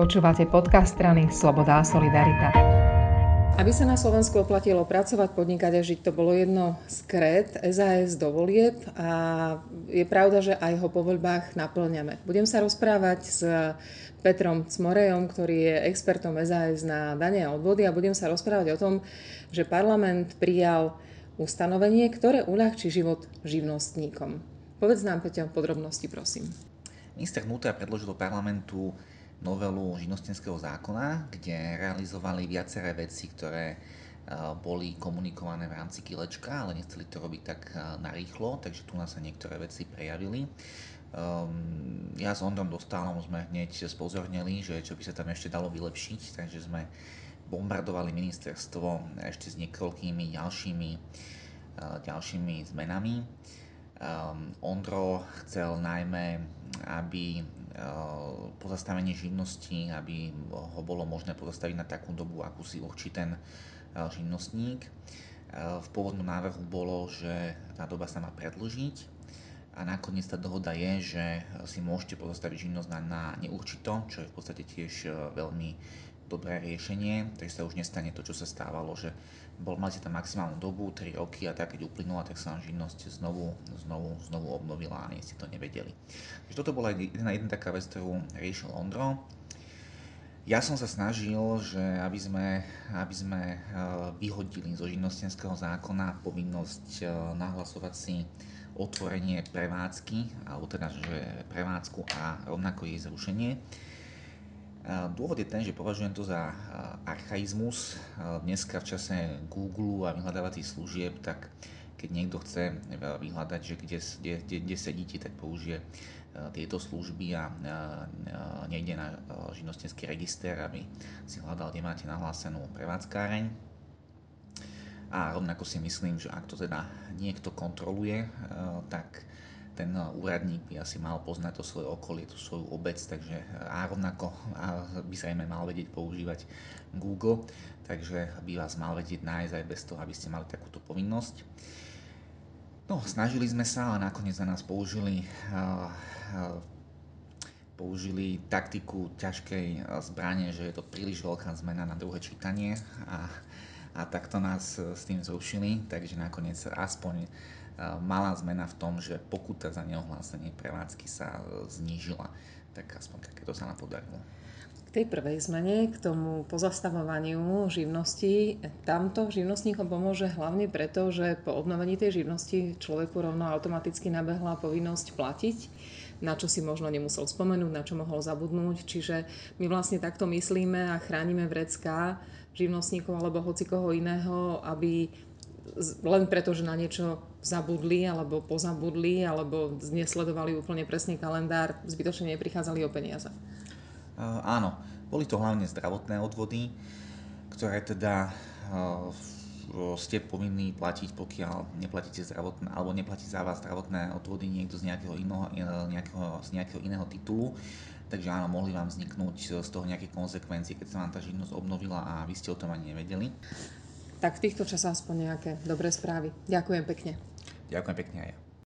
Počúvate podcast strany Sloboda a Solidarita. Aby sa na Slovensku oplatilo pracovať, podnikať a žiť, to bolo jedno z krét SAS do volieb a je pravda, že aj ho po voľbách naplňame. Budem sa rozprávať s Petrom Cmorejom, ktorý je expertom SAS na dane a odvody a budem sa rozprávať o tom, že parlament prijal ustanovenie, ktoré uľahčí život živnostníkom. Povedz nám, Peťa, podrobnosti, prosím. Minister vnútra predložil do parlamentu novelu živnostenského zákona, kde realizovali viaceré veci, ktoré e, boli komunikované v rámci kilečka, ale nechceli to robiť tak e, narýchlo, takže tu nás sa niektoré veci prejavili. Um, ja s Ondrom Dostálom sme hneď spozornili, že čo by sa tam ešte dalo vylepšiť, takže sme bombardovali ministerstvo ešte s niekoľkými ďalšími, uh, ďalšími zmenami. Um, Ondro chcel najmä, aby uh, pozastavenie živnosti, aby ho bolo možné pozastaviť na takú dobu, akú si určí ten uh, živnostník. V pôvodnom návrhu bolo, že tá doba sa má predlžiť a nakoniec tá dohoda je, že si môžete pozastaviť živnosť na, na neurčito, čo je v podstate tiež veľmi dobré riešenie, takže sa už nestane to, čo sa stávalo, že bol, máte tam maximálnu dobu, 3 roky a tak keď uplynula, tak sa vám živnosť znovu, znovu, znovu obnovila a nie ste to nevedeli. Takže toto bola jedna, jedna taká vec, ktorú riešil Ondro. Ja som sa snažil, že aby sme, aby sme eh, vyhodili zo živnostenského zákona povinnosť eh, nahlasovať si otvorenie prevádzky, alebo teda, že prevádzku a rovnako jej zrušenie Dôvod je ten, že považujem to za archaizmus. Dneska v čase Google a vyhľadávacích služieb, tak keď niekto chce vyhľadať, že kde, kde, kde sedíte, tak použije tieto služby a nejde na živnostenský register, aby si hľadal, kde máte nahlásenú prevádzkáreň. A rovnako si myslím, že ak to teda niekto kontroluje, tak ten úradník by asi mal poznať to svoje okolie, tú svoju obec, takže a rovnako by zrejme mal vedieť používať Google, takže by vás mal vedieť nájsť aj bez toho, aby ste mali takúto povinnosť. No, snažili sme sa, ale nakoniec na nás použili použili taktiku ťažkej zbrane, že je to príliš veľká zmena na druhé čítanie a, a takto nás s tým zrušili, takže nakoniec aspoň malá zmena v tom, že pokuta za neohlásenie prevádzky sa e, znížila. Tak aspoň takéto sa nám podarilo. Tej prvej zmene, k tomu pozastavovaniu živnosti, tamto živnostníkom pomôže hlavne preto, že po obnovení tej živnosti človeku rovno automaticky nabehla povinnosť platiť, na čo si možno nemusel spomenúť, na čo mohol zabudnúť. Čiže my vlastne takto myslíme a chránime vrecká živnostníkov alebo hoci koho iného, aby len preto, že na niečo zabudli alebo pozabudli alebo nesledovali úplne presný kalendár, zbytočne neprichádzali o peniaze. Uh, áno, boli to hlavne zdravotné odvody, ktoré teda uh, ste povinní platiť, pokiaľ neplatíte zdravotné, alebo neplatí za vás zdravotné odvody niekto z nejakého, iného, nejakého, z nejakého iného titulu. Takže áno, mohli vám vzniknúť z toho nejaké konsekvencie, keď sa vám tá živnosť obnovila a vy ste o tom ani nevedeli. Tak v týchto časoch aspoň nejaké dobré správy. Ďakujem pekne. Ďakujem pekne aj ja.